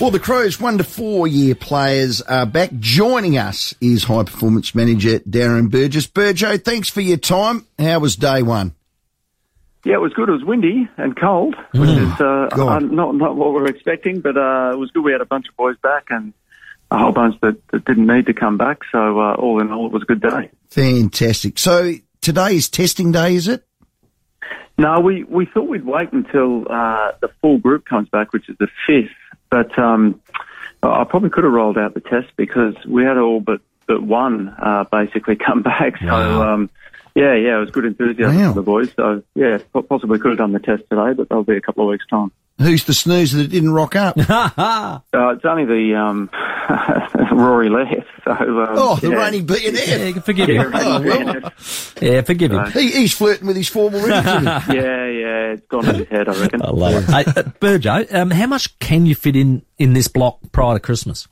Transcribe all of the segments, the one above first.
Well, the Crows one to four year players are back. Joining us is high performance manager Darren Burgess. Burjo, thanks for your time. How was day one? Yeah, it was good. It was windy and cold, which Mm. is uh, uh, not not what we were expecting, but uh, it was good. We had a bunch of boys back and a whole bunch that, that didn't need to come back. So uh, all in all, it was a good day. Fantastic. So today is testing day, is it? No, we, we thought we'd wait until uh, the full group comes back, which is the fifth. But um, I probably could have rolled out the test because we had all but but one uh, basically come back. So Wow. um, yeah, yeah, it was good enthusiasm Wow. for the boys. So yeah, possibly could have done the test today, but that'll be a couple of weeks time. Who's the snoozer that didn't rock up? Uh, it's only the um, Rory left. So um, Oh, the yeah. reigning Yeah, billionaire. you can forgive Yeah, him. Oh, well. Yeah, forgive him. He, he's flirting with his former already, isn't he? yeah, yeah, it's gone to his head, I reckon. I love it. Hey, uh, Burjo, um, how much can you fit in in this block prior to Christmas?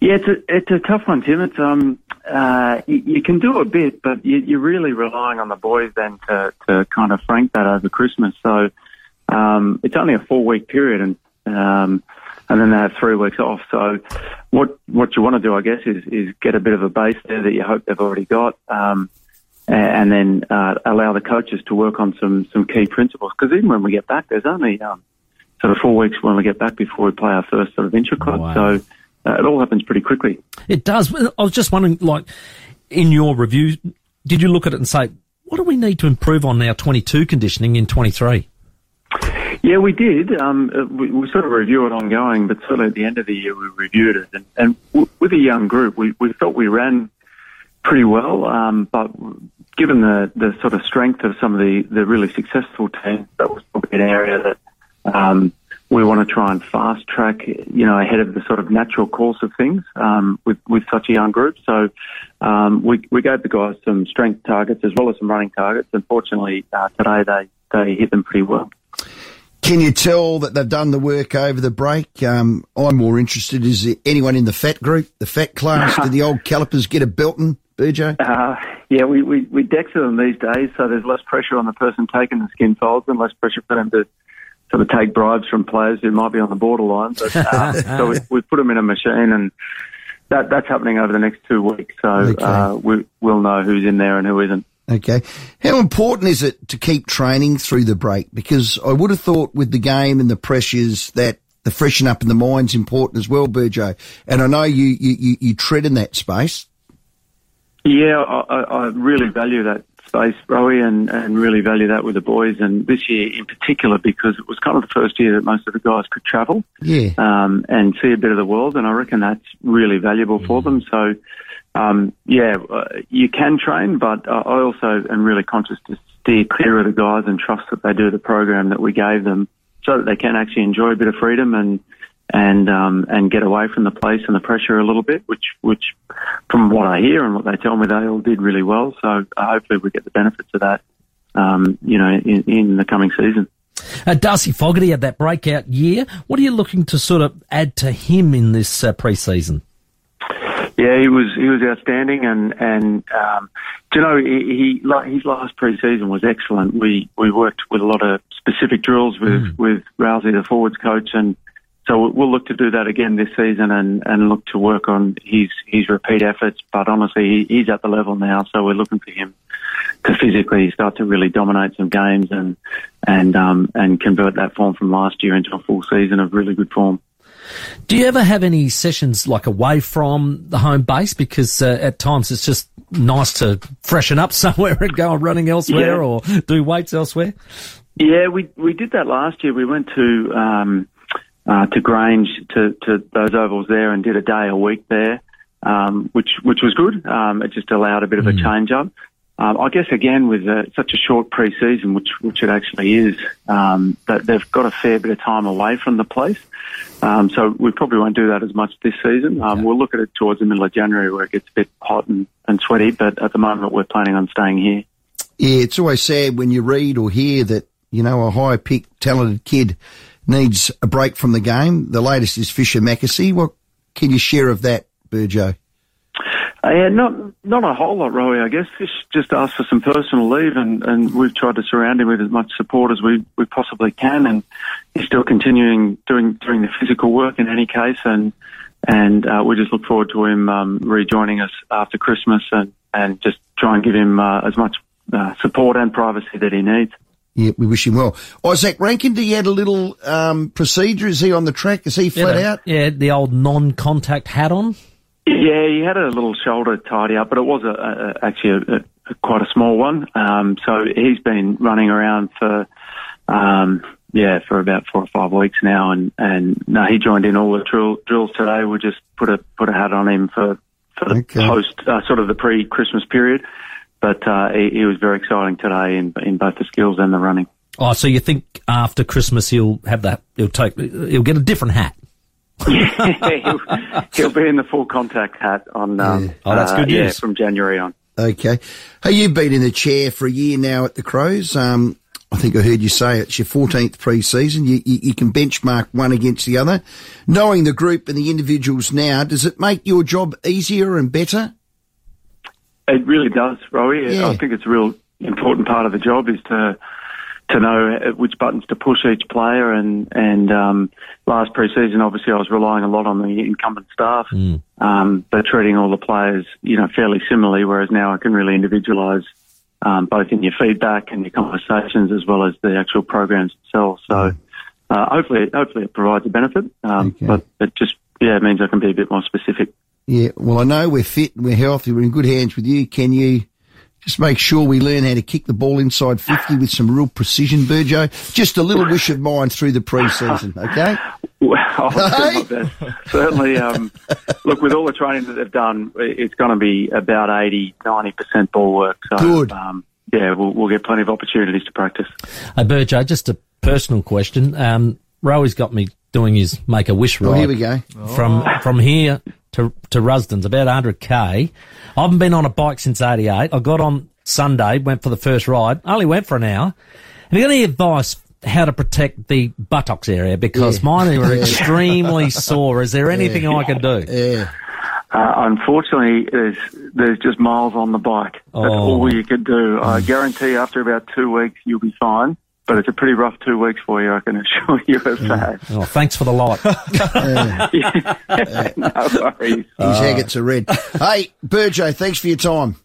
Yeah, it's a it's a tough one, Tim. It's um uh you, you can do a bit, but you, you're really relying on the boys then to to kind of frank that over Christmas. So um it's only a four week period, and um and then they have three weeks off. So what what you want to do, I guess, is is get a bit of a base there that you hope they've already got. Um, and then uh, allow the coaches to work on some some key principles. Because even when we get back, there's only um, sort of four weeks when we get back before we play our first sort of intra club. Wow. So uh, it all happens pretty quickly. It does. I was just wondering, like, in your review, did you look at it and say, what do we need to improve on our 22 conditioning in 23? Yeah, we did. Um, uh, we, we sort of review it ongoing, but certainly at the end of the year we reviewed it. And, and w- with a young group, we, we felt we ran pretty well. Um, but given the, the sort of strength of some of the, the really successful teams, that was probably an area that um, we want to try and fast track, you know, ahead of the sort of natural course of things um, with, with such a young group. So um, we, we gave the guys some strength targets as well as some running targets. Unfortunately, uh, today they, they hit them pretty well. Can you tell that they've done the work over the break? Um, I'm more interested. Is anyone in the fat group, the fat class? Did the old calipers get a belting, Burjo? Uh, yeah, we, we, we DEXA them these days, so there's less pressure on the person taking the skin folds and less pressure for them to sort of take bribes from players who might be on the borderline. But, uh, so we, we put them in a machine and that, that's happening over the next two weeks. So Okay. uh, we, we'll know who's in there and who isn't. Okay. How important is it to keep training through the break? Because I would have thought with the game and the pressures that the freshen up in the mind's important as well, Burjo. And I know you, you, you, you tread in that space. Yeah, I, I really value that space, Rowie, and, and really value that with the boys. And this year in particular, because it was kind of the first year that most of the guys could travel. Yeah. um, and see a bit of the world, and I reckon that's really valuable for them. So, um, yeah, uh, you can train, but uh, I also am really conscious to steer clear of the guys and trust that they do the program that we gave them, so that they can actually enjoy a bit of freedom and and um, and get away from the place and the pressure a little bit, which which from what I hear and what they tell me, they all did really well. So uh, hopefully we get the benefits of that, um, you know, in, in the coming season. Uh, Darcy Fogarty had that breakout year. What are you looking to sort of add to him in this uh, pre-season? Yeah, he was he was outstanding, and and um, do you know he, he his last pre-season was excellent. We we worked with a lot of specific drills with with Rousey, the forwards coach, and so we'll look to do that again this season, and and look to work on his his repeat efforts. But honestly, he, he's at the level now, so we're looking for him to physically start to really dominate some games and and um and convert that form from last year into a full season of really good form. Do you ever have any sessions like away from the home base? Because uh, at times it's just nice to freshen up somewhere and go running elsewhere Yeah. or do weights elsewhere. Yeah, we we did that last year. We went to um, uh, to Grange to, to those ovals there and did a day a week there, um, which which was good. Um, it just allowed a bit of a change up. Um, I guess again with uh, such a short pre-season, which which it actually is, um, that they've got a fair bit of time away from the place. Um, so we probably won't do that as much this season. Um, We'll look at it towards the middle of January where it gets a bit hot and, and sweaty. But at the moment, we're planning on staying here. Yeah, it's always sad when you read or hear that, you know, a high picked, talented kid needs a break from the game. The latest is Fisher McAsey. What can you share of that, Burjo? Uh, yeah, not not a whole lot, Rowie. I guess just just asked for some personal leave, and, and we've tried to surround him with as much support as we, we possibly can, and he's still continuing doing doing the physical work in any case, and and uh, we just look forward to him um, rejoining us after Christmas, and and just try and give him uh, as much uh, support and privacy that he needs. Yeah, we wish him well. Isaac Rankine, he had a little um, procedure? Is he on the track? Is he flat yeah, out? Yeah, the old non-contact hat on. Yeah, he had a little shoulder tidy up, but it was a, a actually a, a, quite a small one. Um, so he's been running around for, um, yeah, for about four or five weeks now, and and no, he joined in all the drill, drills today. We just put a put a hat on him for for the Okay. post, uh, sort of the pre-Christmas period. But uh, he, he was very exciting today in in both the skills and the running. Oh, so you think after Christmas he'll have that? He'll take. He'll get a different hat. He'll, he'll be in the full contact hat on. Um, Yeah. Oh, that's uh, good yeah, news. from January on. Okay. Hey, you've been in the chair for a year now at the Crows. Um, I think I heard you say it's your 14th pre-season. You, you, you can benchmark one against the other. Knowing the group and the individuals now, does it make your job easier and better? It really does, Rowie. Yeah. I think it's a real important part of the job is to to know which buttons to push each player. And and um, last preseason, obviously, I was relying a lot on the incumbent staff, um, but treating all the players, you know, fairly similarly. Whereas now I can really individualise um, both in your feedback and your conversations, as well as the actual programs themselves. So uh, hopefully, hopefully, it provides a benefit. Um, Okay. But it just yeah, it means I can be a bit more specific. Yeah. Well, I know we're fit and we're healthy. We're in good hands with you. Can you just make sure we learn how to kick the ball inside 50 with some real precision, Burjo? Just a little wish of mine through the pre-season, okay? Well, I'll do my best. Certainly, um, look, with all the training that they've done, it's going to be about 80, 90% ball work. So, Good. Um, yeah, we'll, we'll get plenty of opportunities to practice. Hey, Burjo, just a personal question. Um, Rowie's got me doing his make a wish ride. Well, here we go. From from here to to Rusden's about 100k. I haven't been on a bike since '88. I got on Sunday, went for the first ride. Only went for an hour. Have you got any advice how to protect the buttocks area because Yeah. mine are extremely sore? Is there anything I can do? Yeah. Uh, unfortunately, there's there's just miles on the bike. That's Oh. all you could do. I guarantee after about two weeks you'll be fine. But it's a pretty rough two weeks for you, I can assure you of that. Oh, thanks for the light. no worries. His agates are red. hey, Burjo, thanks for your time.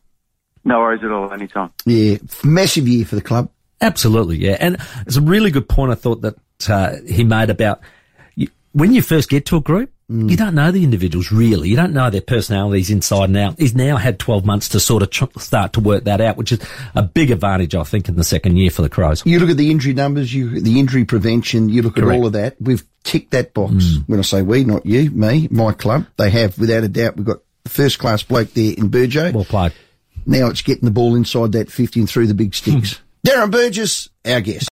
No worries at all, anytime. Yeah. Massive year for the club. Absolutely, yeah. And it's a really good point I thought that uh, he made about you, when you first get to a group, Mm. you don't know the individuals really. You don't know their personalities inside and out. He's now had 12 months to sort of tr- start to work that out, which is a big advantage, I think, in the second year for the Crows. You look at the injury numbers, you the injury prevention, you look at all of that. We've ticked that box. Mm. When I say we, not you, me, my club. They have, without a doubt, we've got the first class bloke there in Burjo. Well played. now it's getting the ball inside that 50 and through the big sticks. Darren Burgess, our guest.